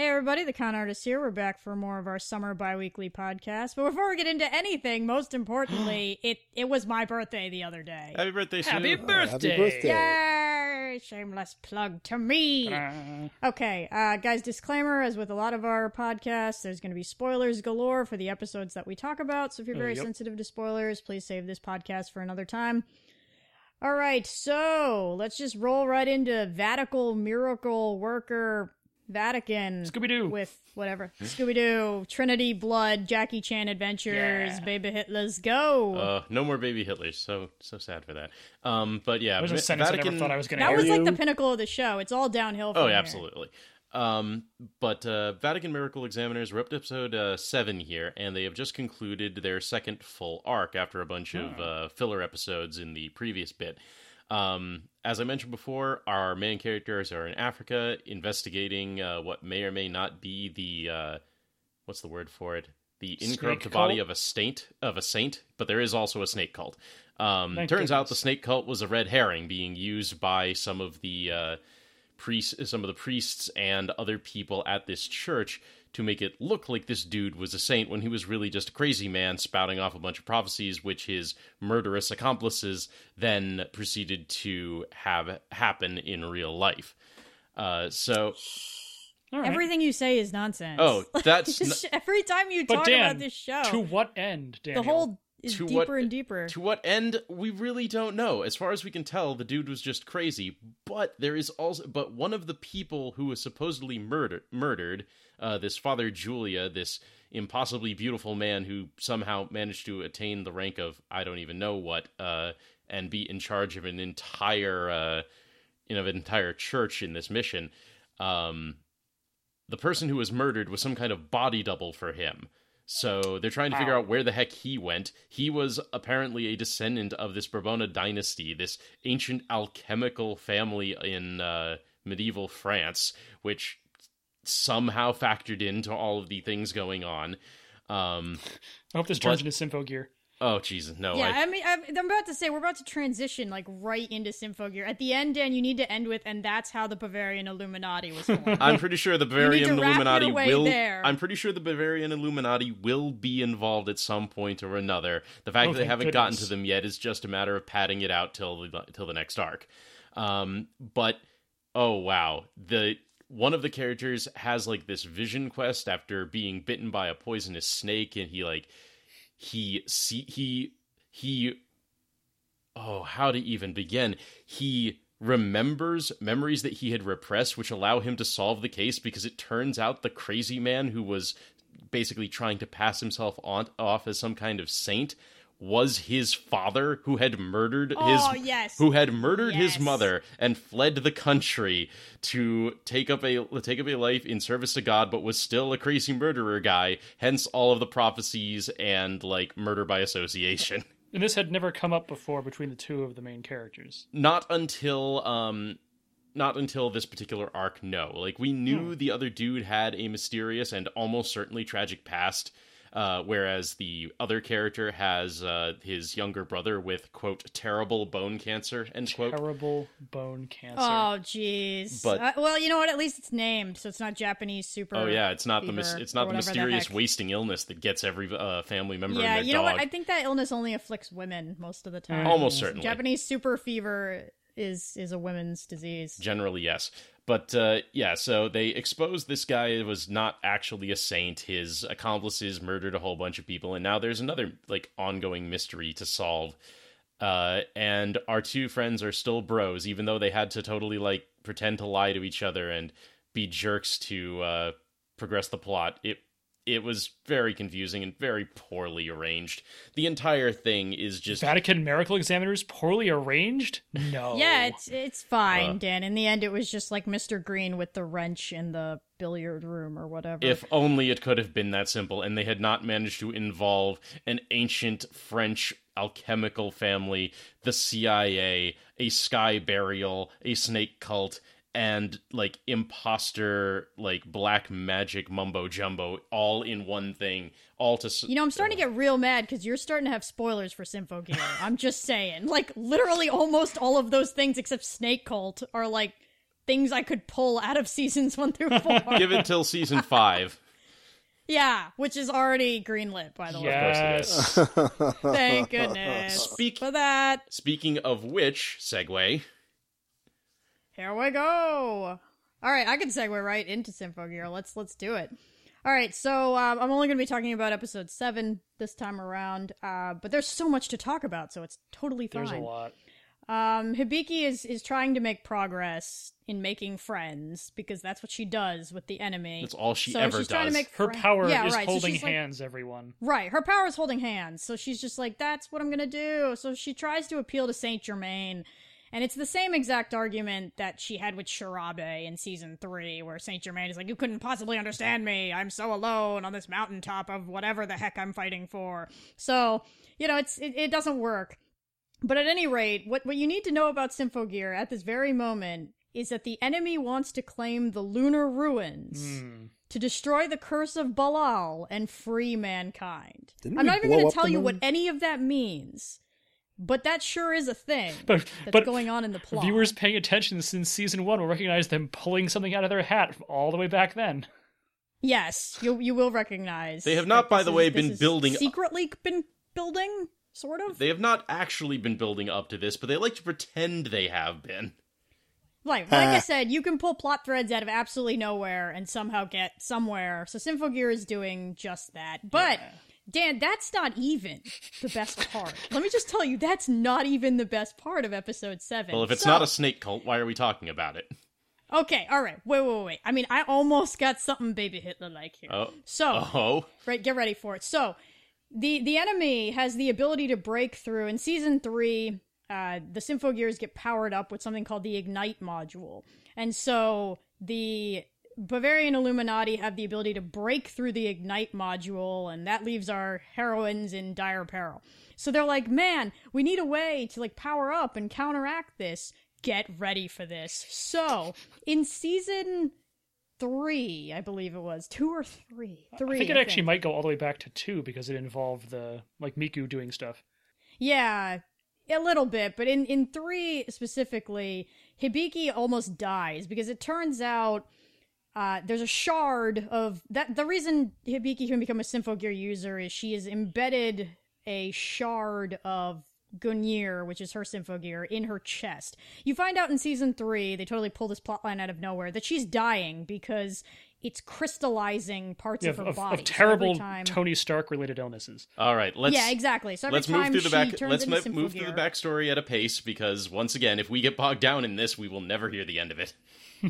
Hey everybody, the con artist here. We're back for more of our summer bi-weekly podcast. But before we get into anything, most importantly, it it was my birthday the other day. Happy birthday, Sue. Happy birthday! Happy birthday. Yay! Shameless plug to me. Okay, uh, guys, disclaimer as with a lot of our podcasts, there's going to be spoilers galore for the episodes that we talk about. So if you're very yep. sensitive to spoilers, please save this podcast for another time. All right, so let's just roll right into Vatical Miracle Worker Vatican. Scooby-Doo. With whatever. Scooby Doo, Trinity Blood, Jackie Chan Adventures, Yeah. Baby Hitler's Go. Uh, no more baby Hitlers. So so sad for that. Um, but yeah, That was a Va- sentence I never thought I was going to that hear. was like you? the pinnacle of the show. It's all downhill from Oh, here. yeah, absolutely. Um, but uh, Vatican Miracle Examiners, we're up to episode uh, seven here, and they have just concluded their second full arc after a bunch of uh, filler episodes in the previous bit. Um, as I mentioned before, our main characters are in Africa investigating uh, what may or may not be the uh, what's the word for it? The incorrupt body of a saint of a saint, but there is also a snake cult. Um, turns out the snake cult was a red herring being used by some of the uh, priests, some of the priests and other people at this church to make it look like this dude was a saint when he was really just a crazy man spouting off a bunch of prophecies, which his murderous accomplices then proceeded to have happen in real life. Uh, so, All right. Everything you say is nonsense. oh, that's Just every time you talk Dan, about this show, to what end, Daniel? the whole is To deeper what- and deeper. To what end we really don't know. As far as we can tell, the dude was just crazy. But there is also, but one of the people who was supposedly murdered, murdered, uh, this Father Julia, this impossibly beautiful man who somehow managed to attain the rank of I don't even know what, uh, and be in charge of an entire, uh, you know, an entire church in this mission. Um, the person who was murdered was some kind of body double for him. So they're trying to figure out where the heck he went. He was apparently a descendant of this Bourbon dynasty, this ancient alchemical family in uh, medieval France, which somehow factored into all of the things going on. Um, I hope this turns but- into Symphogear. Oh, Jesus, no. yeah, I, I mean, I'm, I'm about to say we're about to transition like right into Symphogear. At the end, Dan, you need to end with, and that's how the Bavarian Illuminati was formed. I'm pretty sure the Bavarian to wrap your Illuminati way will. there. I'm pretty sure the Bavarian Illuminati will be involved at some point or another. The fact Oh, that they haven't gotten to them yet is just a matter of padding it out till the till the next arc. Um, but oh wow, the one of the characters has like this vision quest after being bitten by a poisonous snake, and he like he see he he oh how to even begin? He remembers memories that he had repressed which allow him to solve the case because it turns out the crazy man who was basically trying to pass himself on, off as some kind of saint was his father who had murdered Oh, his yes. who had murdered his mother and fled the country to take up a take up a life in service to God but was still a crazy murderer guy hence all of the prophecies and like murder by association And this had never come up before between the two of the main characters. not until um not until this particular arc no like we knew the other dude had a mysterious and almost certainly tragic past uh, whereas the other character has uh, his younger brother with quote terrible bone cancer end quote Terrible bone cancer. Oh, jeez. But- Uh, well, you know what? At least it's named, so it's not Japanese super. oh yeah it's not the mis- it's not the mysterious heck. wasting illness that gets every uh, family member Yeah, and their you know dog what? I think that illness only afflicts women most of the time. Almost certainly. Japanese super fever is is a women's disease. Generally, yes. But uh, yeah, so they exposed this guy was not actually a saint. His accomplices murdered a whole bunch of people, and now there's another like ongoing mystery to solve. Uh, and our two friends are still bros, even though they had to totally like pretend to lie to each other and be jerks to uh, progress the plot. It it was very confusing and very poorly arranged. The entire thing is just Vatican Miracle Examiners poorly arranged? No. Yeah, it's it's fine, Uh, Dan. In the end, it was just like Mr. Green with the wrench in the billiard room or whatever. If only it could have been that simple, and they had not managed to involve an ancient French alchemical family, the CIA, a sky burial, a snake cult, and like imposter, like black magic mumbo jumbo, all in one thing, all to. s- you know, I'm starting to get real mad because you're starting to have spoilers for Symphogear. I'm just saying, like literally, almost all of those things except Snake Cult are like things I could pull out of seasons one through four. Give it till season five. yeah, which is already greenlit, by the way. Yes. Thank goodness Speak- for that. Speaking of which, segue. Here we go. All right, I can segue right into Symphogear. Let's let's do it. All right, so um, I'm only going to be talking about episode seven this time around, uh, but there's so much to talk about, so it's totally fine. There's a lot. Um, Hibiki is is trying to make progress in making friends because that's what she does with the enemy. That's all she so ever she's trying to does. Her power yeah, is right. so holding like- hands, everyone. Right, her power is holding hands, so she's just like, that's what I'm gonna do. So she tries to appeal to Saint Germain, and it's the same exact argument that she had with Shirabe in season three, where Saint Germain is like, you couldn't possibly understand me. I'm so alone on this mountaintop of whatever the heck I'm fighting for. So you know, it's it, it doesn't work. But at any rate, what what you need to know about Symphogear at this very moment is that the enemy wants to claim the lunar ruins Hmm. to destroy the curse of Balal and free mankind. Didn't I'm not even going to tell the you what any of that means, but that sure is a thing But that's but going on in the plot. viewers paying attention since season one will recognize them pulling something out of their hat all the way back then. yes, you you will recognize. They have not, by the is- way, this been is building- secretly been building, sort of. They have not actually been building up to this, but they like to pretend they have been. Like, like I uh. said, you can pull plot threads out of absolutely nowhere and somehow get somewhere. So Symphogear is doing just that. But Dan, that's not even the best part. Let me just tell you, that's not even the best part of episode seven. Well, if it's So- not a snake cult, why are we talking about it? okay, all right, wait, wait, wait. I mean, I almost got something Baby Hitler like here. Oh, So, oh, right, get ready for it. So, the the enemy has the ability to break through. In season three, uh, the Symphogears get powered up with something called the Ignite module, and so the Bavarian Illuminati have the ability to break through the Ignite module, and that leaves our heroines in dire peril. So they're like, "Man, we need a way to like power up and counteract this." Get ready for this. So, in season three, I believe it was two or three. Three. I think it actually might go all the way back to two because it involved the like Miku doing stuff. Yeah, a little bit, but in in three specifically, Hibiki almost dies because it turns out uh, there's a shard of that. The reason Hibiki can become a Symphogear user is she has embedded a shard of Gungnir, which is her Symphogear, in her chest. You find out in season three, they totally pull this plotline out of nowhere, that she's dying because it's crystallizing parts Yeah, of of, her of, body. of terrible every time... Tony Stark related illnesses. all right. Let's yeah, exactly. So every let's move time through the back. turns Let's into mo- move through the backstory at a pace because once again, if we get bogged down in this, we will never hear the end of it.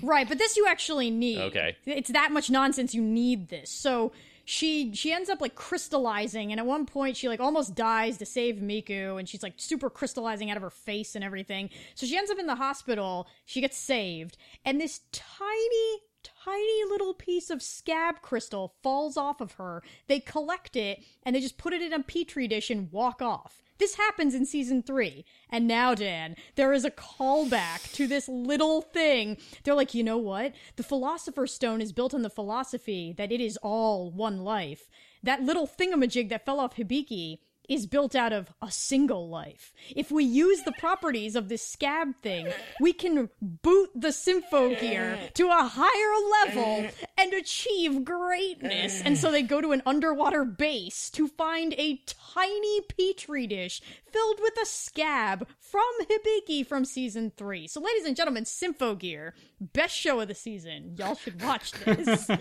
Right but this you actually need. Okay. it's that much nonsense you need this. So she she ends up like crystallizing and at one point she like almost dies to save miku and she's like super crystallizing out of her face and everything. So she ends up in the hospital. She gets saved and this tiny tiny little piece of scab crystal falls off of her. They collect it and they just put it in a petri dish and walk off this happens in season three. And now, Dan, there is a callback to this little thing. They're like, you know what? The Philosopher's Stone is built on the philosophy that it is all one life. That little thingamajig that fell off Hibiki is built out of a single life. If we use the properties of this scab thing, we can boot the symphogear to a higher level and achieve greatness. And so they go to an underwater base to find a tiny petri dish filled with a scab from Hibiki from season three. So, ladies and gentlemen, Symphogear, best show of the season. Y'all should watch this.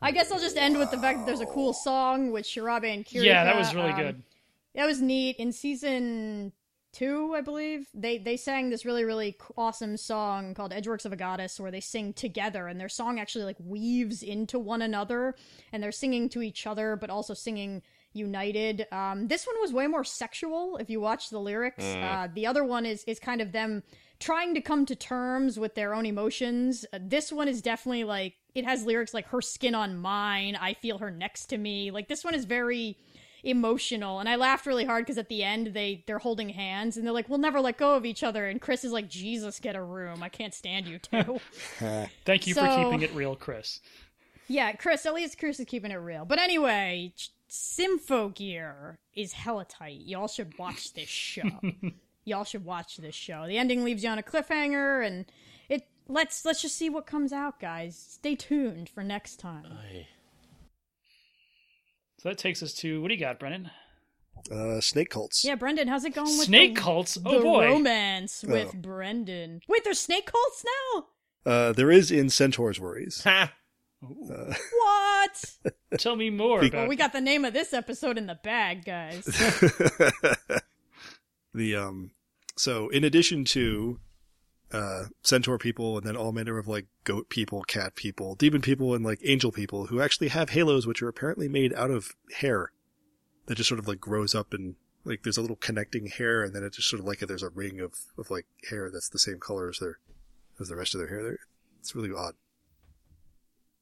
I guess I'll just end with the fact that there's a cool song with Shirabe and Kirika. yeah, that was really um, good. that was neat. In season two, I believe, they they sang this really really awesome song called "Edgeworks of a Goddess," where they sing together, and their song actually like weaves into one another, and they're singing to each other, but also singing united. Um, this one was way more sexual. If you watch the lyrics, uh, the other one is is kind of them trying to come to terms with their own emotions. Uh, this one is definitely like it has lyrics like "her skin on mine," "I feel her next to me." Like this one is very emotional and i laughed really hard because at the end they they're holding hands and they're like we'll never let go of each other and chris is like jesus get a room i can't stand you two Thank you for keeping it real, Chris. yeah chris at least chris is keeping it real but anyway Ch- symphogear is hella tight y'all should watch this show y'all should watch this show the ending leaves you on a cliffhanger and it let's let's just see what comes out, guys. Stay tuned for next time. Aye. So that takes us to what do you got, Brendan? Uh, snake cults. Yeah, Brendan, how's it going with Snake the, cults? The Oh boy. romance with Oh. Brendan. Wait, there's snake cults now. Uh, there is in Centaur's Worries. Ha! Uh, What? Tell me more The- about. well, we got the name of this episode in the bag, guys. the um, so in addition to uh, centaur people and then all manner of like goat people, cat people, demon people, and like angel people who actually have halos, which are apparently made out of hair that just sort of like grows up and like there's a little connecting hair, and then it just sort of like there's a ring of of like hair that's the same color as their as the rest of their hair. There, it's really odd.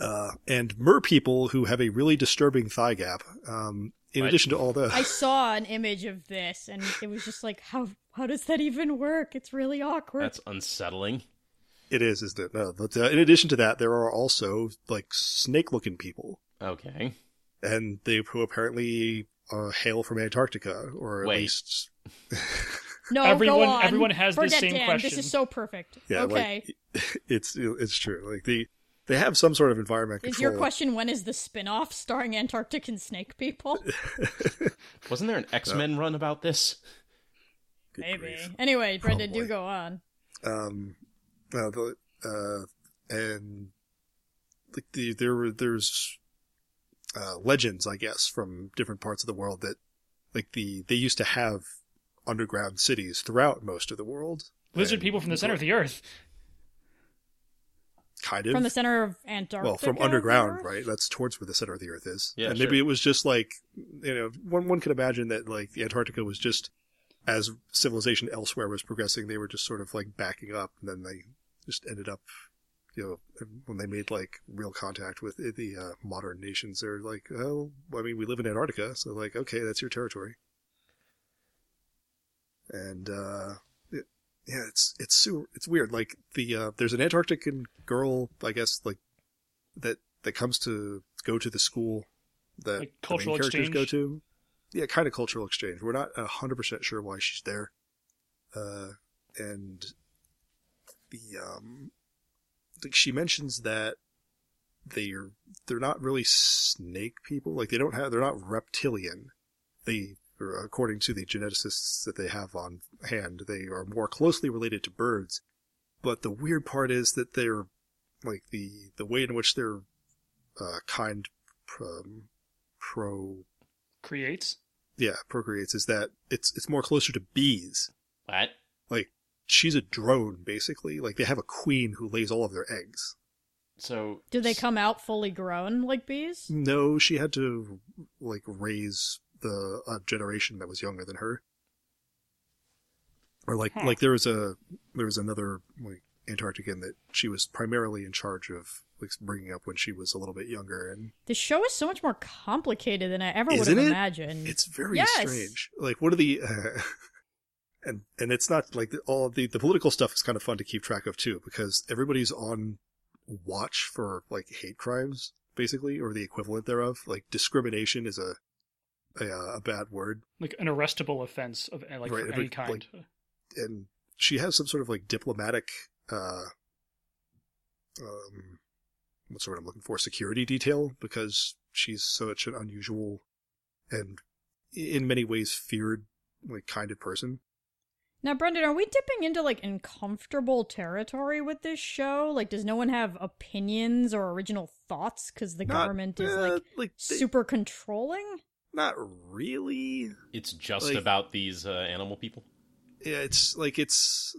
Uh, and mer people who have a really disturbing thigh gap. Um, in Right. addition to all the I saw an image of this, and it was just like, how how does that even work? It's really awkward. That's unsettling. It is, isn't it? No, but uh, in addition to that, there are also like snake-looking people, Okay. and they who apparently uh, hail from Antarctica, or at Wait. least no, Everyone- go on. everyone has this Forget same Dan. question. This is so perfect. yeah, okay. like it's it's true. Like the they have some sort of environment is control. your question when is the spin-off starring Antarctic and snake people? Wasn't there an X Men run about this? Good Maybe. grief. Anyway, Brendan, Probably. do go on. Um, uh, the uh, and like the there were there's uh, legends, I guess, from different parts of the world that like the they used to have underground cities throughout most of the world. Lizard And- people from the center of the earth. Kind of From the center of Antarctica. well from underground Earth? right that's towards where the center of the earth is Yeah, and maybe sure. it was just like you know one one could imagine that like the antarctica was just as civilization elsewhere was progressing they were just sort of like backing up and then they just ended up you know when they made like real contact with the uh, modern nations they're like oh i mean we live in antarctica so like okay that's your territory and uh it, yeah it's it's super, it's weird like the uh there's an antarctican girl i guess like that that comes to go to the school that Like the cultural main characters go to. Yeah, kind of cultural exchange. We're not hundred percent sure why she's there, uh, and the um, like she mentions that they're they're not really snake people. Like they don't have they're not reptilian. They, according to the geneticists that they have on hand, they are more closely related to birds. But the weird part is that they're like the the way in which their uh, kind um, pro Creates. yeah procreates is that it's it's more closer to bees. What? Like she's a drone basically. Like they have a queen who lays all of their eggs. So Do they come out fully grown like bees? No, she had to like raise the uh, generation that was younger than her. Or like Huh. like there was a there was another like Antarctican that she was primarily in charge of like bringing up when she was a little bit younger and the show is so much more complicated than I ever would have it? imagined. It's very Yes. strange. Like, what are the, uh, and and it's not like the, all the the political stuff is kind of fun to keep track of too because everybody's on watch for like hate crimes basically or the equivalent thereof. Like discrimination is a a, a bad word, Like an arrestable offense of uh, like Right, for every- any kind. and she has some sort of like diplomatic, uh, um, what's the word I'm looking for? Security detail because she's such an unusual and in many ways feared like kind of person. Now, Brendan, are we dipping into like uncomfortable territory with this show? Like, does no one have opinions or original thoughts because the Not- government is uh, like like they- super controlling? Not really. it's just Like- about these uh, animal people. Yeah, it's like it's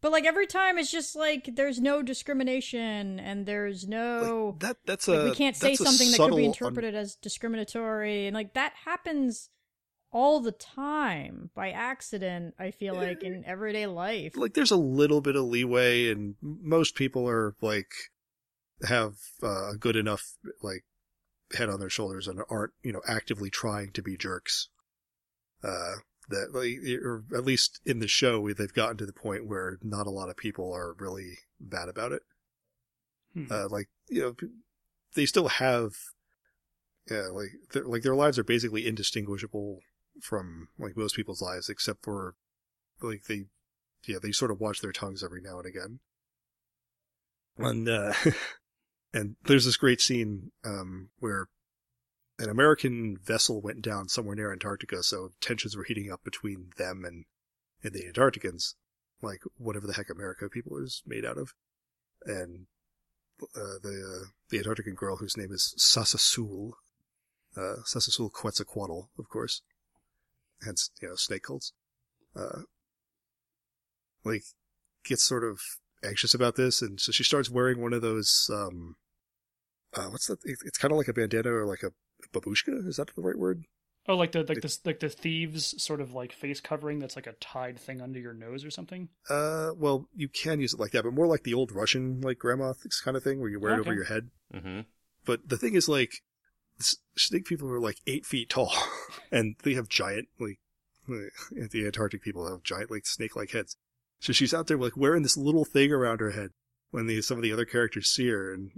But like every time, it's just like there's no discrimination and there's no. like, that. That's like, a we can't say something that could subtle be un- interpreted as discriminatory, and like that happens all the time by accident. I feel like in everyday life. like there's a little bit of leeway and most people are like have uh, a good enough like head on their shoulders and aren't you know actively trying to be jerks. Uh that like or at least in the show they've gotten to the point where not a lot of people are really bad about it. Hmm. uh like you know they still have yeah like their like their lives are basically indistinguishable from like most people's lives except for like they yeah they sort of watch their tongues every now and again. And uh, and there's this great scene um, where an American vessel went down somewhere near Antarctica, so tensions were heating up between them and and the Antarcticans, like whatever the heck America people is made out of, and uh, the uh, the Antarctican girl whose name is Sasasul, uh, Sasasul Quetzalcoatl, of course, hence you know snake cults, uh, like gets sort of anxious about this, and so she starts wearing one of those um, uh, what's that? It's kind of like a bandana or like a babushka. Is that the right word? Oh, like the like the like the thieves sort of like face covering that's like a tied thing under your nose or something. Uh, well, you can use it like that, but more like the old Russian like grandma kind of thing where you wear it over your head. hmm But the thing is, like, snake people are like eight feet tall, and they have giant like like, the Antarctic people have giant like snake-like heads. So she's out there like wearing this little thing around her head when the some of the other characters see her and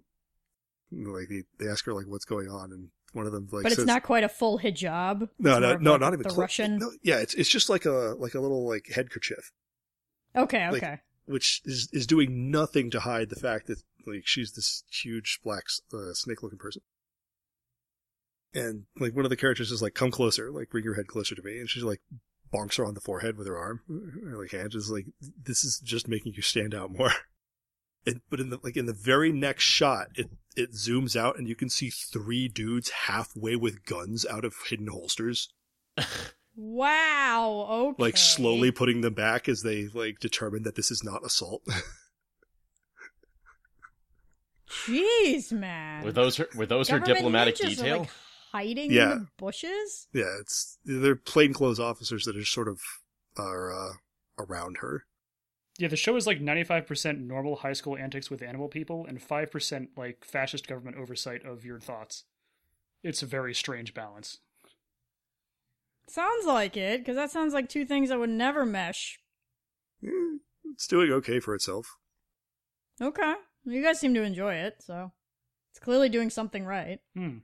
like they, they ask her like what's going on and one of them like but it's says, not quite a full hijab. no no no like not even the close. Russian. no, yeah it's it's just like a like a little like head kerchief Okay, like- okay. which is is doing nothing to hide the fact that like she's this huge black uh, snake looking person and like one of the characters is like come closer like bring your head closer to me and she's like bonks her on the forehead with her arm her like hand is like this is just making you stand out more and, but in the like in the very next shot it it zooms out and you can see three dudes halfway with guns out of hidden holsters Wow. Okay. like slowly putting them back as they like determine that this is not assault Jeez, man. Were those her, were those her diplomatic ninjas detail? like, hiding Yeah. in the bushes. Yeah, it's they're plainclothes officers that are sort of are uh, around her. Yeah, the show is like 95% normal high school antics with animal people and 5% like fascist government oversight of your thoughts. It's a very strange balance. Sounds like it, because that sounds like two things that would never mesh. Eh, it's doing okay for itself. Okay. You guys seem to enjoy it, so it's clearly doing something right. Hmm.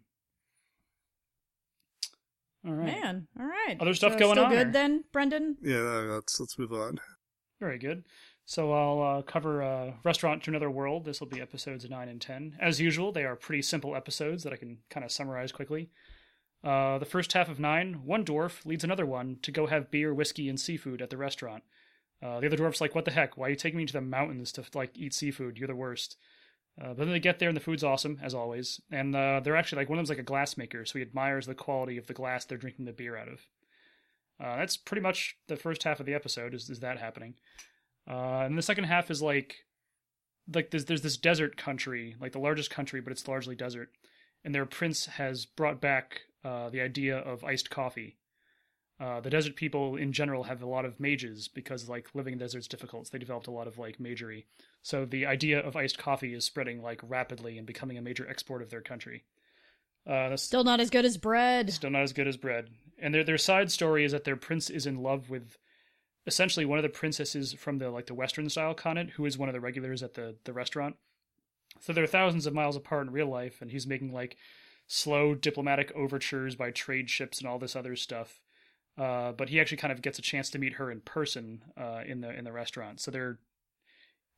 All right. Man, all right. Other stuff So going still on, good or- then, Brendan? Yeah, let's let's move on. Very good. So I'll uh, cover uh, Restaurant to Another World. This will be episodes 9 and 10. As usual, they are pretty simple episodes that I can kind of summarize quickly. Uh, the first half of 9, one dwarf leads another one to go have beer, whiskey, and seafood at the restaurant. Uh, the other dwarf's like, what the heck? Why are you taking me to the mountains to like eat seafood? You're the worst. Uh, but then they get there and the food's awesome, as always. And uh, they're actually like, one of them's like a glass maker, so he admires the quality of the glass they're drinking the beer out of. Uh, that's pretty much the first half of the episode, is, is that happening. Uh, and the second half is like, like there's there's this desert country, like the largest country, but it's largely desert, and their prince has brought back uh, the idea of iced coffee. Uh, the desert people in general have a lot of mages because like living in desert's difficult. So they developed a lot of like magery. So the idea of iced coffee is spreading like rapidly and becoming a major export of their country. Uh, Still not as good as bread. Still not as good as bread. And their their side story is that their prince is in love with essentially one of the princesses from the like the Western style continent, who is one of the regulars at the the restaurant. So they're thousands of miles apart in real life, and he's making like slow diplomatic overtures by trade ships and all this other stuff. Uh, but he actually kind of gets a chance to meet her in person uh, in the in the restaurant. So they're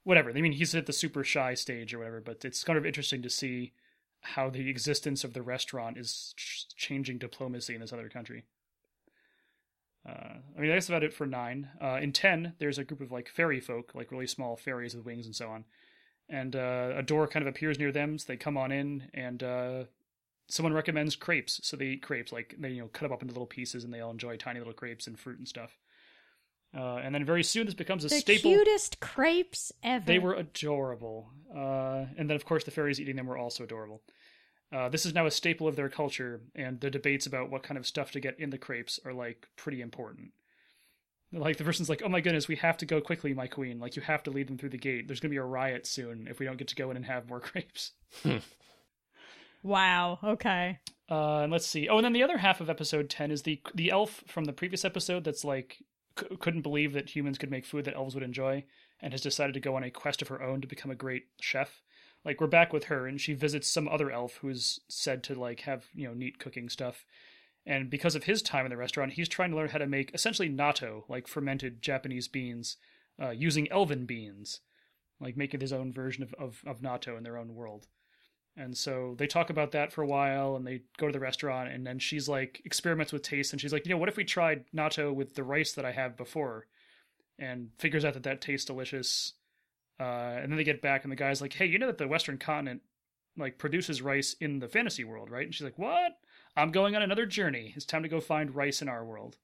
whatever. I mean, he's at the super shy stage or whatever. But it's kind of interesting to see how the existence of the restaurant is ch- changing diplomacy in this other country. Uh, I mean, that's about it for nine. Uh, in ten, there's a group of like fairy folk, like really small fairies with wings and so on, and uh, a door kind of appears near them, so they come on in, and someone recommends crepes, so they eat crepes. Like they, you know, cut them up into little pieces, and they all enjoy tiny little crepes and fruit and stuff. Uh, and then very soon, this becomes a The staple. cutest crepes ever. They were adorable. Uh, and then, of course, the fairies eating them were also adorable. Uh, this is now a staple of their culture, and the debates about what kind of stuff to get in the crepes are like pretty important. Like the person's like, "Oh my goodness, we have to go quickly, my queen! Like you have to lead them through the gate. There's gonna be a riot soon if we don't get to go in and have more crepes." Wow. Okay. Uh, and let's see. Oh, and then the other half of episode ten is the the elf from the previous episode that's like c- couldn't believe that humans could make food that elves would enjoy, and has decided to go on a quest of her own to become a great chef. Like we're back with her, and she visits some other elf who's said to like have you know neat cooking stuff. And because of his time in the restaurant, he's trying to learn how to make essentially natto, like fermented Japanese beans, uh, using elven beans. like making his own version of, of, of natto in their own world. And so they talk about that for a while and they go to the restaurant and then she's like experiments with taste and she's like, you know, what if we tried natto with the rice that I have before? And figures out that that tastes delicious. Uh, and then they get back and the guy's like, hey, you know that the Western continent like produces rice in the fantasy world, right? And she's like, what? I'm going on another journey. It's time to go find rice in our world.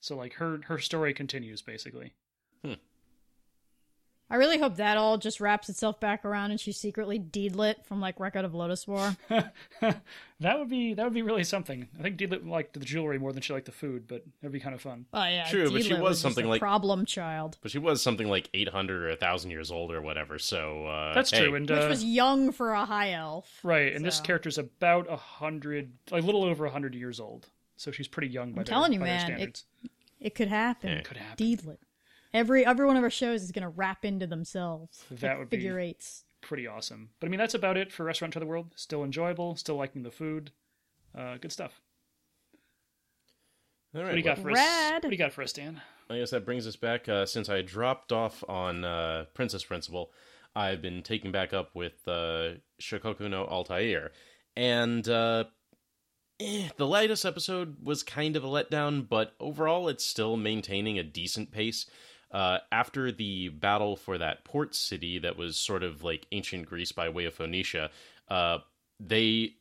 So like her her story continues basically. I really hope that all just wraps itself back around and she's secretly Deedlit from like Record of Lodoss War. that would be that would be really something. I think Deedlit liked the jewelry more than she liked the food, but that'd be kind of fun. Oh yeah, True, but she Deedlit was just something a like- problem child, But she was something like 800 or 1,000 years old or whatever, so. Uh, That's hey. true, and which uh, was young for a high elf. right, and this so. character's about a hundred, like a little over a hundred years old, so she's pretty young by I'm their, telling you, by man, it- It could happen. Yeah. Could happen. Deedlit. Every every one of our shows is gonna wrap into themselves. That like would be- figure eights. Pretty awesome. But I mean, that's about it for Restaurant to the World. Still enjoyable, still liking the food. Uh, good stuff. All right. What do you got well, for us? What do you got for us, Dan? I guess that brings us back. Uh, since I dropped off on uh, Princess Principal, I've been taking back up with uh, Shoukoku no Altair. And uh, eh, the latest episode was kind of a letdown, but overall it's still maintaining a decent pace. Uh, after the battle for that port city that was sort of like ancient Greece by way of Phoenicia, uh, they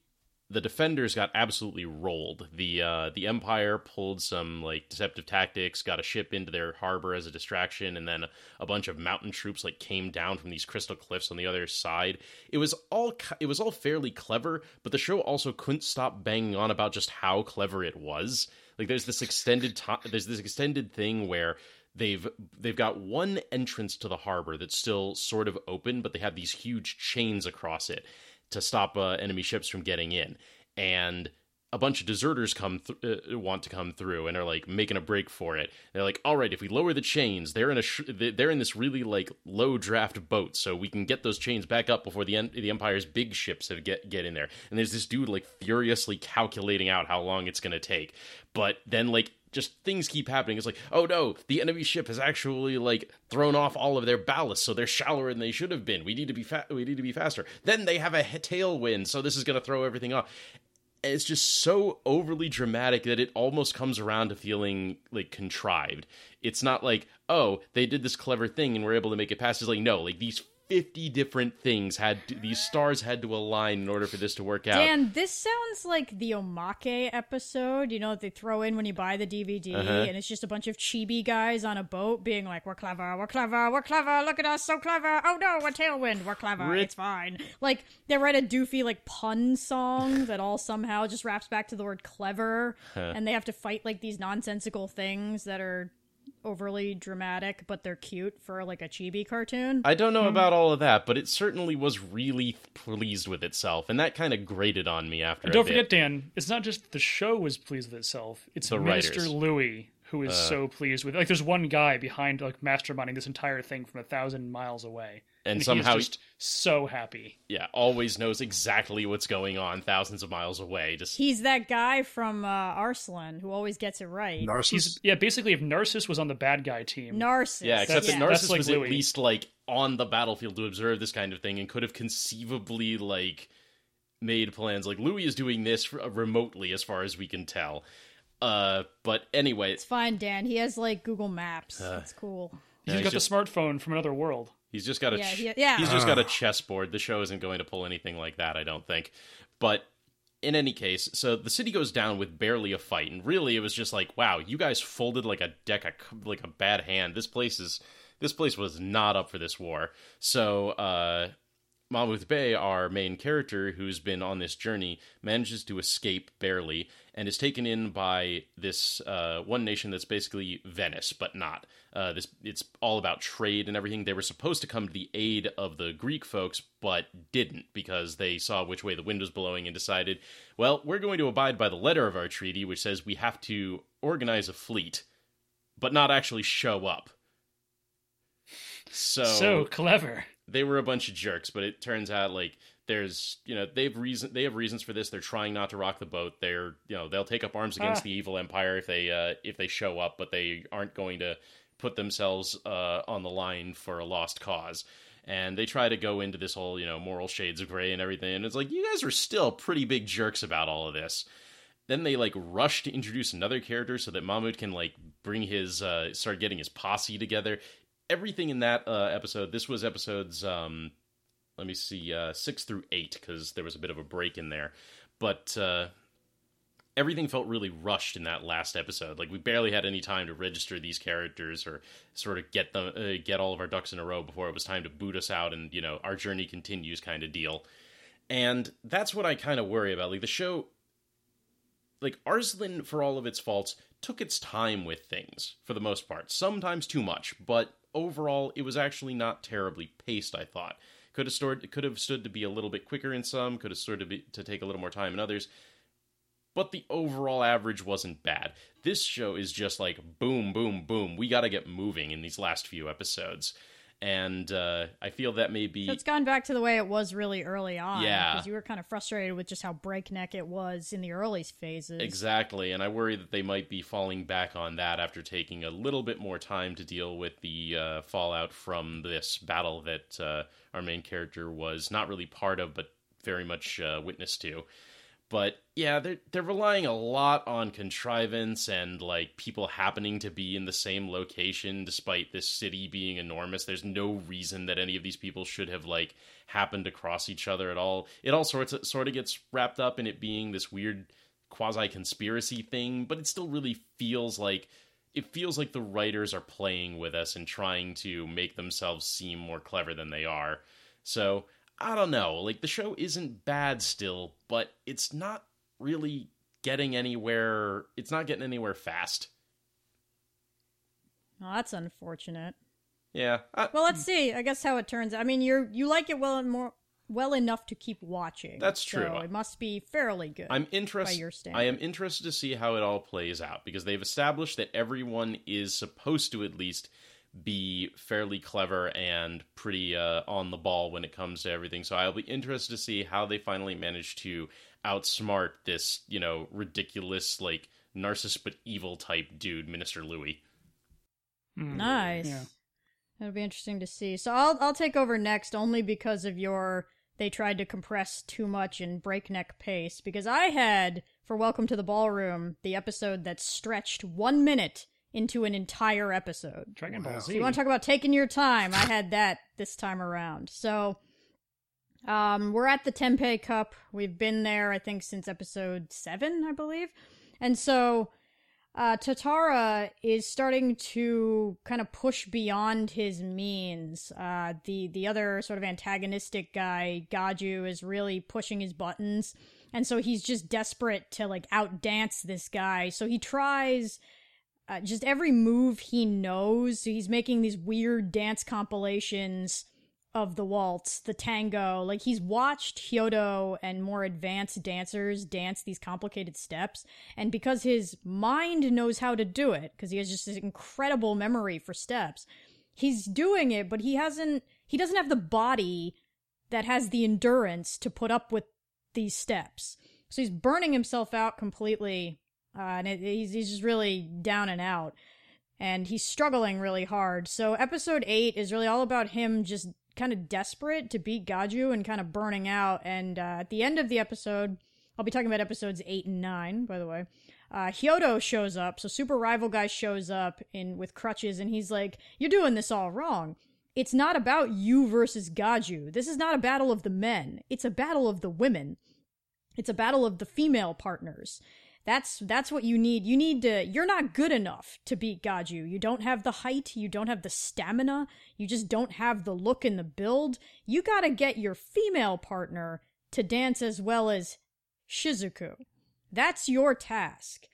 the defenders got absolutely rolled. The uh, the Empire pulled some like deceptive tactics, got a ship into their harbor as a distraction, and then a bunch of mountain troops like came down from these crystal cliffs on the other side. It was all it was all fairly clever, but the show also couldn't stop banging on about just how clever it was. Like there's this extended time, there's this extended thing where they've they've got one entrance to the harbor that's still sort of open, but they have these huge chains across it to stop uh, enemy ships from getting in. And a bunch of deserters come th- uh, want to come through and are like making a break for it. They're like, "All right, if we lower the chains, they're in a sh- they're in this really like low draft boat, so we can get those chains back up before the en- the empire's big ships have get get in there." And there's this dude like furiously calculating out how long it's gonna take, but then like just things keep happening. It's like, oh no, the enemy ship has actually like thrown off all of their ballast, so they're shallower than they should have been. We need to be fa- we need to be faster. Then they have a tailwind, so this is going to throw everything off. And It's just so overly dramatic that it almost comes around to feeling like contrived. It's not like, oh, they did this clever thing and we're able to make it past. It's like, no, like these 50 different things had to, these stars had to align in order for this to work out. Dan, this sounds like the Omake episode, you know, that they throw in when you buy the DVD, Uh-huh. and it's just a bunch of chibi guys on a boat being like, "We're clever, we're clever, we're clever. Look at us, so clever. Oh no, we're tailwind. We're clever. It's fine." Like they write a doofy like pun song that all somehow just wraps back to the word clever, and they have to fight like these nonsensical things that are overly dramatic, but they're cute for like a chibi cartoon. I don't know about all of that, but it certainly was really pleased with itself, and that kind of grated on me after. And don't bit. forget, Dan, it's not just the show was pleased with itself. It's The Minister writers. Uh. Louis who is so pleased with. Like, there's one guy behind like masterminding this entire thing from a thousand miles away, And he is somehow- just so happy. yeah, always knows exactly what's going on thousands of miles away. Just He's that guy from uh, Arslan who always gets it right. Narsus. He's yeah, basically, if Narsus was on the bad guy team, Narsus. yeah, except that yeah. Narsus like was Louis. at least like on the battlefield to observe this kind of thing and could have conceivably like made plans. Like Louis is doing this r- remotely, as far as we can tell. Uh, but anyway, It's fine, Dan. He has like Google Maps. Uh, It's cool. he's Yeah, got he's the smartphone from another world. He's just got a Yeah, ch- he- yeah. he's just got a chessboard. The show isn't going to pull anything like that, I don't think. But in any case, so the city goes down with barely a fight, and really it was just like, wow, you guys folded like a deck of like a bad hand. This place is this place was not up for this war. So uh Mahmoud Bey, our main character, who's been on this journey, manages to escape barely and is taken in by this uh, one nation that's basically Venice, but not. Uh, this it's all about trade and everything. They were supposed to come to the aid of the Greek folks, but didn't because they saw which way the wind was blowing and decided, well, we're going to abide by the letter of our treaty, which says we have to organize a fleet, but not actually show up. So, So clever. They were a bunch of jerks, but it turns out like there's you know they've reason they have reasons for this. They're trying not to rock the boat. They're you know they'll take up arms against Ah. the evil empire if they uh, if they show up, but they aren't going to put themselves uh, on the line for a lost cause. and they try to go into this whole you know moral shades of gray and everything and it's like you guys are still pretty big jerks about all of this then they like rush to introduce another character so that Mahmoud can like bring his uh start getting his posse together everything in that uh episode this was episodes um let me see uh 6 through 8 cuz there was a bit of a break in there but uh everything felt really rushed in that last episode. Like we barely had any time to register these characters or sort of get them uh, get all of our ducks in a row before it was time to boot us out and you know our journey continues kind of deal. And that's what I kind of worry about. Like the show like Arslan for all of its faults took its time with things for the most part. Sometimes too much, but overall it was actually not terribly paced, I thought. Could have stored could have stood to be a little bit quicker in some, could have stood to be to take a little more time in others but the overall average wasn't bad. This show is just like boom, boom, boom. We got to get moving in these last few episodes. And uh, I feel that may be. So it's gone back to the way it was really early on. Yeah. Because you were kind of frustrated with just how breakneck it was in the early phases. Exactly. And I worry that they might be falling back on that after taking a little bit more time to deal with the uh, fallout from this battle that uh, our main character was not really part of, but very much uh, witness to. But yeah, they're they're relying a lot on contrivance and like people happening to be in the same location despite this city being enormous. There's no reason that any of these people should have like happened to cross each other at all. It all sorts of, sort of gets wrapped up in it being this weird quasi conspiracy thing, but it still really feels like it feels like the writers are playing with us and trying to make themselves seem more clever than they are. So I don't know. Like the show isn't bad still, but it's not really getting anywhere. It's not getting anywhere fast. Oh, that's unfortunate. Yeah. I, Well, let's see. I guess how it turns. Out. I mean, you're you like it well and more well enough to keep watching. That's true. So it must be fairly good. I'm interested. your I am interested to see how it all plays out because they've established that everyone is supposed to at least be fairly clever and pretty uh, on the ball when it comes to everything. So I'll be interested to see how they finally manage to outsmart this, you know, ridiculous like narcissist but evil type dude, Minister Louis. Mm. nice. Yeah. That'll be interesting to see. So I'll I'll take over next only because of your they tried to compress too much in breakneck pace because I had for Welcome to the Ballroom the episode that stretched one minute into an entire episode. Dragon Wow. Ball Z. You want to talk about taking your time? I had that this time around. So, um, we're at the Tenpei Cup. We've been there, I think, since episode seven, I believe. And so, uh, Tatara is starting to kind of push beyond his means. Uh, the the other sort of antagonistic guy, Gaju, is really pushing his buttons, and so he's just desperate to like outdance this guy. So he tries uh, just every move he knows. So he's making these weird dance compilations of the waltz, the tango. Like he's watched Hyodo and more advanced dancers dance these complicated steps, and because his mind knows how to do it, because he has just this incredible memory for steps, he's doing it, but he hasn't. He doesn't have the body that has the endurance to put up with these steps. So he's burning himself out completely uh, and it, he's he's just really down and out, and he's struggling really hard. So episode eight is really all about him just kind of desperate to beat Gaju and kind of burning out. And uh, at the end of the episode, I'll be talking about episodes eight and nine, by the way. Uh, Hyodo shows up, so Super Rival Guy shows up in with crutches, and he's like, "You're doing this all wrong." It's not about you versus Gaju. This is not a battle of the men. It's a battle of the women. It's a battle of the female partners. That's that's what you need. You need to you're not good enough to beat Gaju. You don't have the height, you don't have the stamina, you just don't have the look and the build. You got to get your female partner to dance as well as Shizuku. That's your task.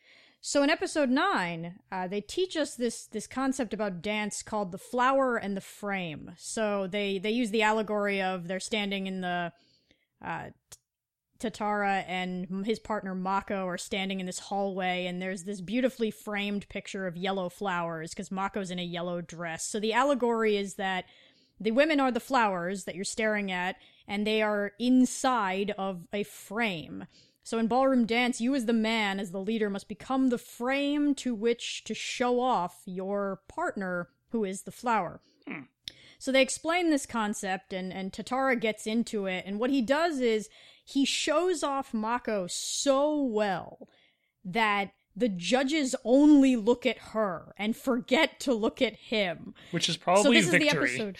So in episode 9, uh, they teach us this this concept about dance called the flower and the frame. So they they use the allegory of they're standing in the uh, Tatara and his partner Mako are standing in this hallway, and there's this beautifully framed picture of yellow flowers because Mako's in a yellow dress. So the allegory is that the women are the flowers that you're staring at, and they are inside of a frame. So in ballroom dance, you as the man, as the leader, must become the frame to which to show off your partner, who is the flower. Hmm. So they explain this concept, and and Tatara gets into it, and what he does is he shows off Mako so well that the judges only look at her and forget to look at him. Which is So probably this victory. is the episode.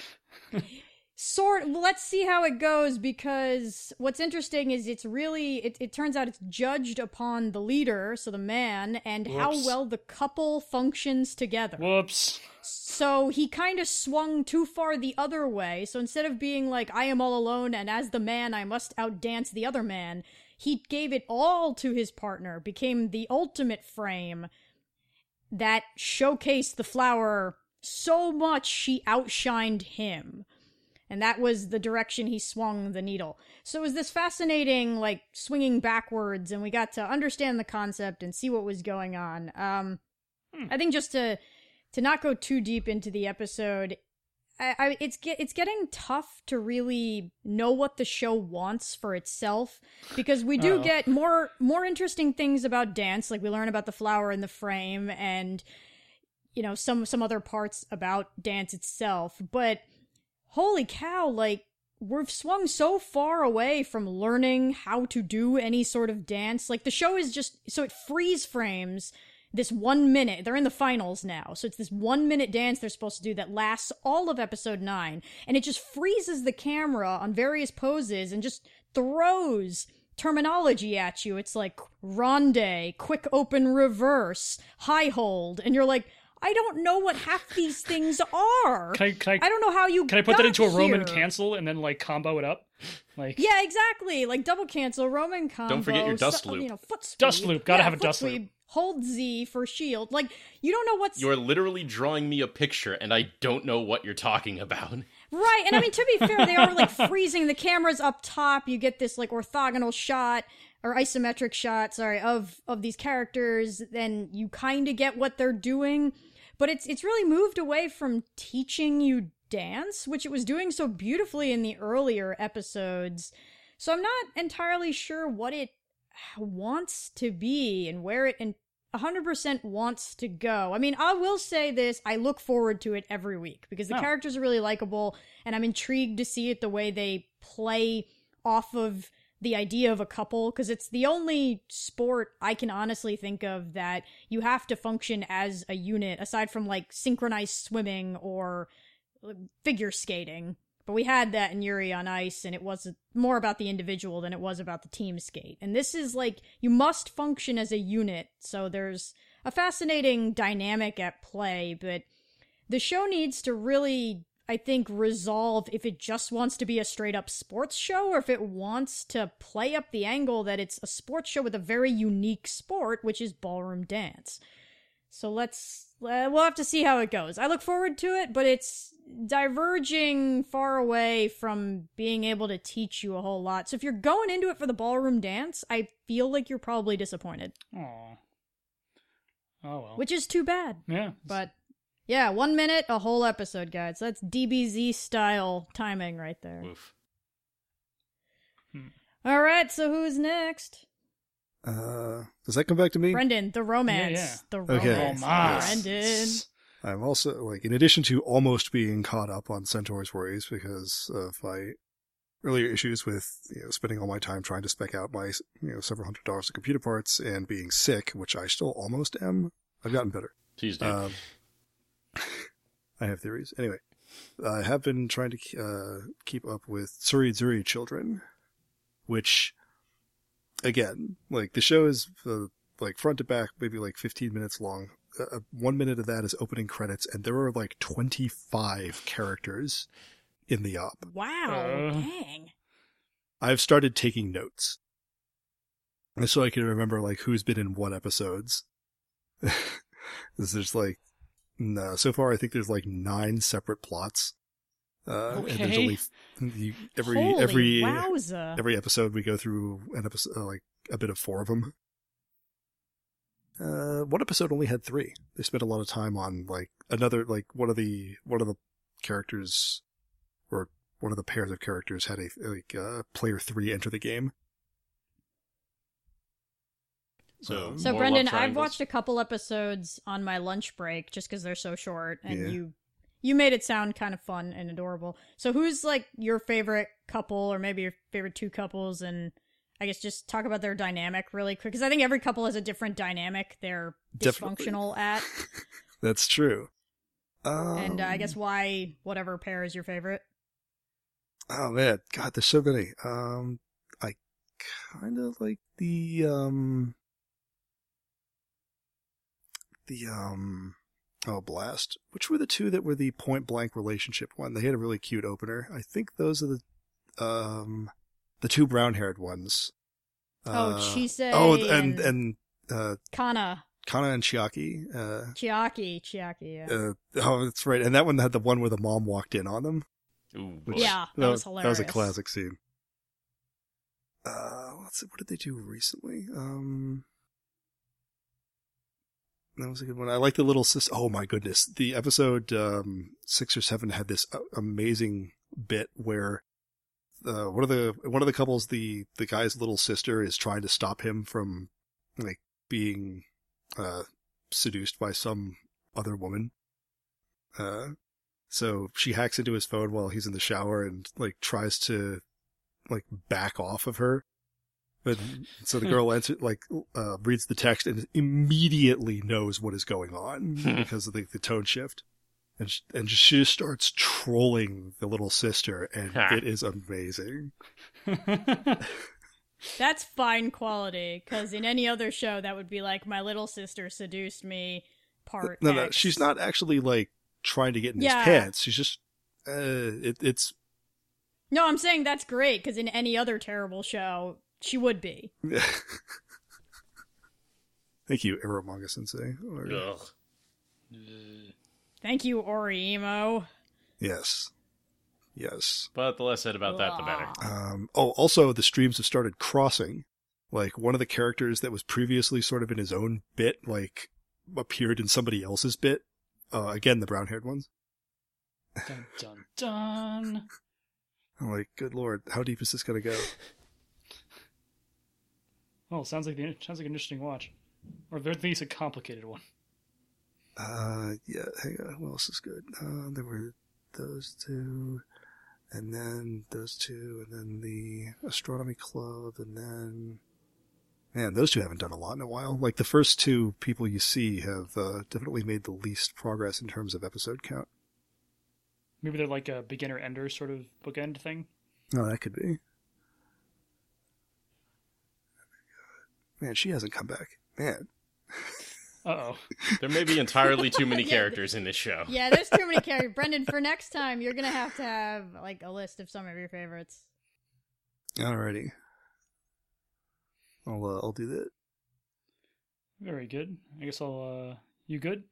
Sort. Well, let's see how it goes because what's interesting is it's really. It, it turns out it's judged upon the leader, so the man, and how well the couple functions together. Whoops. So he kind of swung too far the other way. So instead of being like, I am all alone and as the man I must outdance the other man, he gave it all to his partner, became the ultimate frame that showcased the flower so much she outshined him. And that was the direction he swung the needle. So it was this fascinating, like, swinging backwards, and we got to understand the concept and see what was going on. Um, I think just to to not go too deep into the episode, I, I it's get it's getting tough to really know what the show wants for itself because we do Oh. get more more interesting things about dance, like we learn about the flower in the frame and you know some some other parts about dance itself, but holy cow, like we've swung so far away from learning how to do any sort of dance. Like the show is just so it freeze frames this one minute. They're in the finals now. So it's this one minute dance they're supposed to do that lasts all of episode nine. And it just freezes the camera on various poses and just throws terminology at you. It's like ronde, quick open reverse, high hold. And you're like, I don't know what half these things are. Can I, can I, I don't know how you can I put that into a Roman here. cancel and then like combo it up? Like Yeah, exactly. Like double cancel, Roman combo. Don't forget your dust so- loop. You know, foot sweep. Dust loop, gotta Yeah, have a foot dust loop. sweep, Hold Z for shield. Like you don't know what's You're literally drawing me a picture, and I don't know what you're talking about. right. And I mean, to be fair, they are like freezing. The camera's up top. You get this like orthogonal shot or isometric shot, sorry, of of these characters. Then you kind of get what they're doing, but it's it's really moved away from teaching you dance, which it was doing so beautifully in the earlier episodes. So I'm not entirely sure what it wants to be and where it and 100% wants to go. I mean, I will say this, I look forward to it every week because the Oh. characters are really likable and I'm intrigued to see it the way they play off of the idea of a couple because it's the only sport I can honestly think of that you have to function as a unit aside from like synchronized swimming or uh, figure skating. But we had that in Yuri on Ice, and it was more about the individual than it was about the team skate. And this is like you must function as a unit, so there's a fascinating dynamic at play. But the show needs to really, I think, resolve if it just wants to be a straight up sports show or if it wants to play up the angle that it's a sports show with a very unique sport, which is ballroom dance. So let's uh, we'll have to see how it goes. I look forward to it, but it's diverging far away from being able to teach you a whole lot. So if you're going into it for the ballroom dance, I feel like you're probably disappointed, Aw. Oh well. which is too bad. yeah. But yeah, one minute, a whole episode, guys. That's DBZ style timing right there. Oof. All right, so who's next? Uh, does that come back to me? Brendan, the romance. yeah. The Okay. romance. Romance. Brendan. I'm also like, in addition to almost being caught up on Centaur's worries because of my earlier issues with you know spending all my time trying to spec out my you know several hundred dollars of computer parts and being sick, which I still almost am. I've gotten better. Jeez, dude. Um, I have theories. Anyway, I have been trying to uh, keep up with Tsuredure Children, which, again, like the show is uh, like front to back, maybe like 15 minutes long. Uh, one minute of that is opening credits, and there are like 25 characters in the op. Wow. Uh. Dang. I've started taking notes. So I can remember like who's been in what episodes. there's like no, so far I think there's like nine separate plots. Uh and there's Okay. only you, every Holy every wowza. every episode we go through an episode uh, like a bit of four of them. Uh one episode only had 3. They spent a lot of time on like another like one of the one of the characters or one of the pairs of characters had a like uh, player 3 enter the game. So, So, Brendan, I've watched a couple episodes on my lunch break just because they're so short, and Yeah. you you made it sound kind of fun and adorable. So who's like your favorite couple, or maybe your favorite two couples, and I guess just talk about their dynamic really quick because I think every couple has a different dynamic they're Definitely. dysfunctional at, That's true. Um, and uh, I guess why whatever pair is your favorite. Oh man, God, there's so many. Um, I kind of like the um, the um, oh blast. Which were the two that were the point blank relationship one? They had a really cute opener. I think those are the um, the two brown haired ones. Oh, Uh, Chisei Oh, and and- and uh, Kana Kana and Chiaki. Uh, Chiaki Chiaki. Yeah. uh, oh, that's right. And that one had the one where the mom walked in on them. Ooh, Which- Yeah, that was hilarious. That was a classic scene. Uh, let's see, what did they do recently? Um, that was a good one. I like the little sister. Oh my goodness, the episode um six or seven had this uh, amazing bit where. Uh, one of the one of the couples, the the guy's little sister is trying to stop him from like being uh seduced by some other woman. Uh, so she hacks into his phone while he's in the shower and like tries to like back off of her. But so the girl answer, like uh, reads the text and immediately knows what is going on because of the, the tone shift, and sh- and she just starts trolling the little sister, and it is amazing. That's fine quality because in any other show that would be like my little sister seduced me. Part No, no, she's not actually like trying to get in Yeah. his pants. She's just uh, it, it's No, I'm saying that's great because in any other terrible show she would be. Thank you, Eromanga Sensei. Or- Ugh. Thank you, Oreimo. Yes. Yes. But the less said about that, the better. Um, oh, also the streams have started crossing. Like one of the characters that was previously sort of in his own bit, like appeared in somebody else's bit. Uh, again, the brown haired ones. dun dun dun. I'm like, good lord, how deep is this gonna go? Well, sounds like the sounds like an interesting watch, or at least a complicated one. Uh, yeah, hang on, who else is good? Uh, there were those two, and then those two, and then the astronomy club, and then man, those two haven't done a lot in a while. Like the first two people you see have uh, definitely made the least progress in terms of episode count. Maybe they're like a beginner ender sort of bookend thing. Oh, that could be. Man, she hasn't come back. Man, Uh oh. There may be entirely too many Yeah, characters in this show. Yeah, there's too many characters. Brendan, for next time, you're gonna have to have like a list of some of your favorites. alrighty. I'll uh, I'll do that. Very good. I guess I'll. uh You good?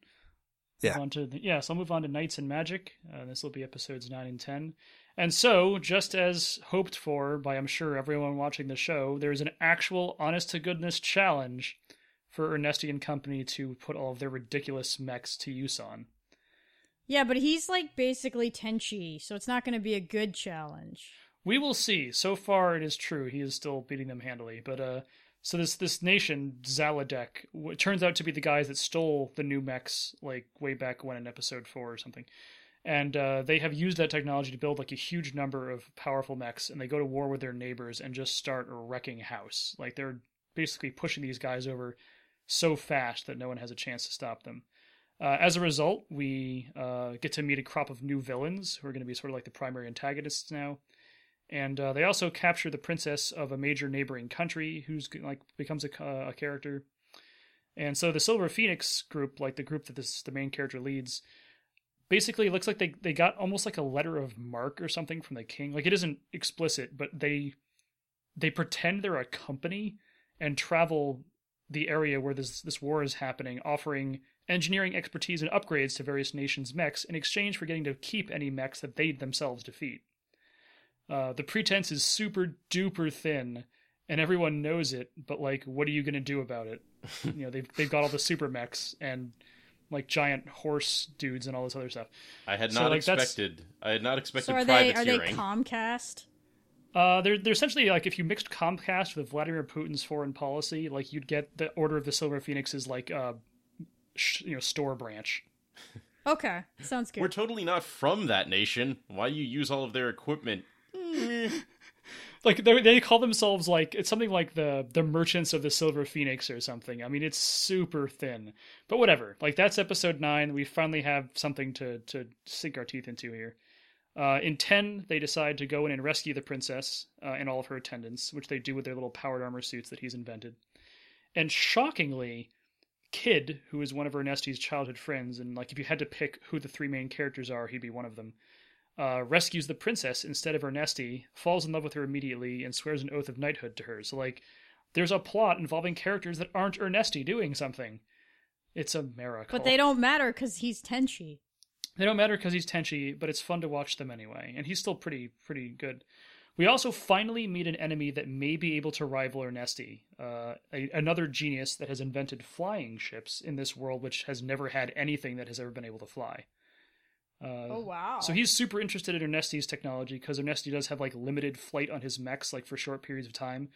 Yeah. Move on to the, yeah, so I'll move on to Knights and Magic. Uh, this will be episodes 9 and 10. And so, just as hoped for by I'm sure everyone watching the show, there's an actual honest to goodness challenge for Ernesti and company to put all of their ridiculous mechs to use on. Yeah, but he's like basically Tenchi, so it's not gonna be a good challenge. We will see. So far, it is true. He is still beating them handily. But uh, so this this nation Zaladek w- turns out to be the guys that stole the new mechs like way back when in episode four or something, and uh, they have used that technology to build like a huge number of powerful mechs, and they go to war with their neighbors and just start wrecking house. Like they're basically pushing these guys over so fast that no one has a chance to stop them. Uh, as a result, we uh, get to meet a crop of new villains who are going to be sort of like the primary antagonists now and uh, they also capture the princess of a major neighboring country who's like becomes a, a character and so the silver phoenix group like the group that this the main character leads basically it looks like they, they got almost like a letter of marque or something from the king like it isn't explicit but they they pretend they're a company and travel the area where this this war is happening offering engineering expertise and upgrades to various nations mechs in exchange for getting to keep any mechs that they themselves defeat uh, the pretense is super duper thin, and everyone knows it. But like, what are you gonna do about it? you know, they've they've got all the super mechs and like giant horse dudes and all this other stuff. I had So, not like, that's- expected. I had not expected So are they are they. Comcast? Uh, they're they're essentially like if you mixed Comcast with Vladimir Putin's foreign policy, like you'd get the Order of the Silver Phoenix is like uh, sh- you know, store branch. Okay, sounds good. We're totally not from that nation. Why you use all of their equipment? Like they they call themselves like it's something like the the merchants of the silver phoenix or something. I mean it's super thin. But whatever. Like that's episode 9 we finally have something to to sink our teeth into here. Uh, in 10 they decide to go in and rescue the princess uh, and all of her attendants which they do with their little powered armor suits that he's invented. And shockingly kid who is one of ernesti's childhood friends and like if you had to pick who the three main characters are he'd be one of them uh, rescues the princess instead of Ernesti, falls in love with her immediately, and swears an oath of knighthood to her. So, like, there's a plot involving characters that aren't Ernesti doing something. It's a miracle. but they don't matter because he's Tenchi. They don't matter because he's Tenchi, but it's fun to watch them anyway, and he's still pretty pretty good. We also finally meet an enemy that may be able to rival Ernesti, uh, a, another genius that has invented flying ships in this world, which has never had anything that has ever been able to fly. Uh, Oh wow! so he's super interested in Ernesti's technology because Ernesti does have like limited flight on his mechs, like for short periods of time.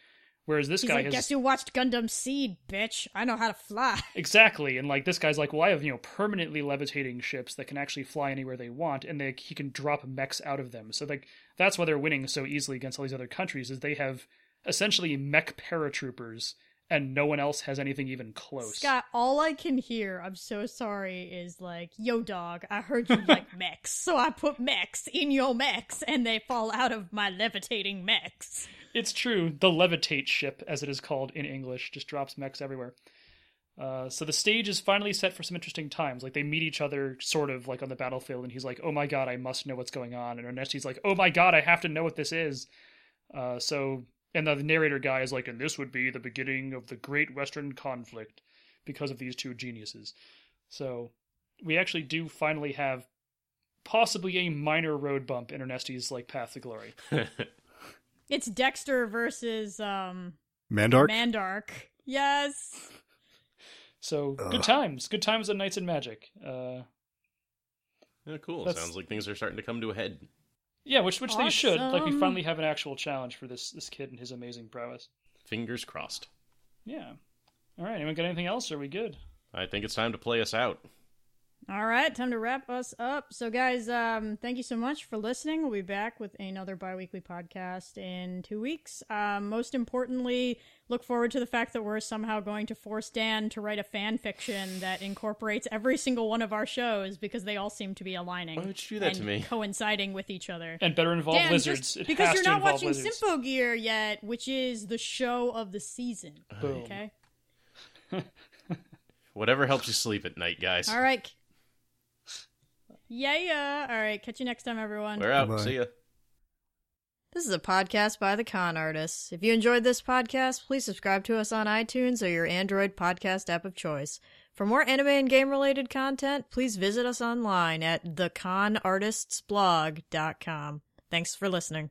Whereas this He's guy like, has guess who watched Gundam Seed, bitch? I know how to fly. exactly, and like this guy's like, well, I have you know permanently levitating ships that can actually fly anywhere they want, and they he can drop mechs out of them. So like that's why they're winning so easily against all these other countries is they have essentially mech paratroopers, and no one else has anything even close. Scott, all I can hear, I'm so sorry, is like, yo, dog, I heard you like mechs, so I put mechs in your mechs, and they fall out of my levitating mechs. It's true. The levitate ship, as it is called in English, just drops mechs everywhere. Uh, so the stage is finally set for some interesting times. Like they meet each other, sort of like on the battlefield, and he's like, "Oh my god, I must know what's going on," and Ernesti's like, "Oh my god, I have to know what this is." Uh, so, and the narrator guy is like, "And this would be the beginning of the Great Western Conflict because of these two geniuses." So, we actually do finally have possibly a minor road bump in Ernesti's like path to glory. It's Dexter versus um Mandark? Mandark. Yes. So good times, good times at Knights and Magic. Uh, yeah, cool. Sounds like things are starting to come to a head. Yeah, which which they should. Like we finally have an actual challenge for this this kid and his amazing prowess. Fingers crossed. Yeah. All right. Anyone got anything else? Are we good? I think it's time to play us out. All right, time to wrap us up. So, guys, um, thank you so much for listening. We'll be back with another bi-weekly podcast in two weeks. Um, most importantly, look forward to the fact that we're somehow going to force Dan to write a fan fiction that incorporates every single one of our shows because they all seem to be aligning. Why would you do that and to me? Coinciding with each other. And better involve Dan, lizards. just because you're not watching lizards. Gear yet, which is the show of the season. Boom. Okay. Whatever helps you sleep at night, guys. All right. Yeah, yeah. All right. Catch you next time, everyone. We're out. Bye-bye. See ya. This is a podcast by the Con Artists. If you enjoyed this podcast, please subscribe to us on iTunes or your Android podcast app of choice. For more anime and game related content, please visit us online at theconartistsblog.com. Thanks for listening.